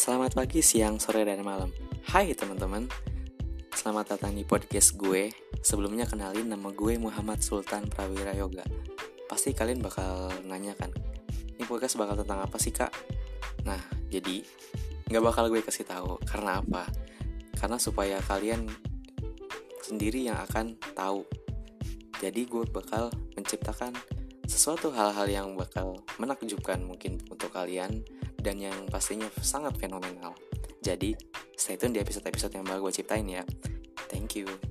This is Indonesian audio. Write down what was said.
Selamat pagi, siang, sore, dan malam. Hai teman-teman. Selamat datang di podcast gue. Sebelumnya kenalin nama gue Muhammad Sultan Prawira Yoga. Pasti kalian bakal nanya kan Ini podcast bakal tentang apa sih kak? Nah, jadi Gak bakal gue kasih tahu. Karena apa? Karena supaya kalian sendiri yang akan tahu. Jadi gue bakal menciptakan sesuatu hal-hal yang bakal menakjubkan mungkin untuk kalian dan yang pastinya sangat fenomenal. Jadi, stay tune di episode-episode yang bakal gue ciptain ya. Thank you.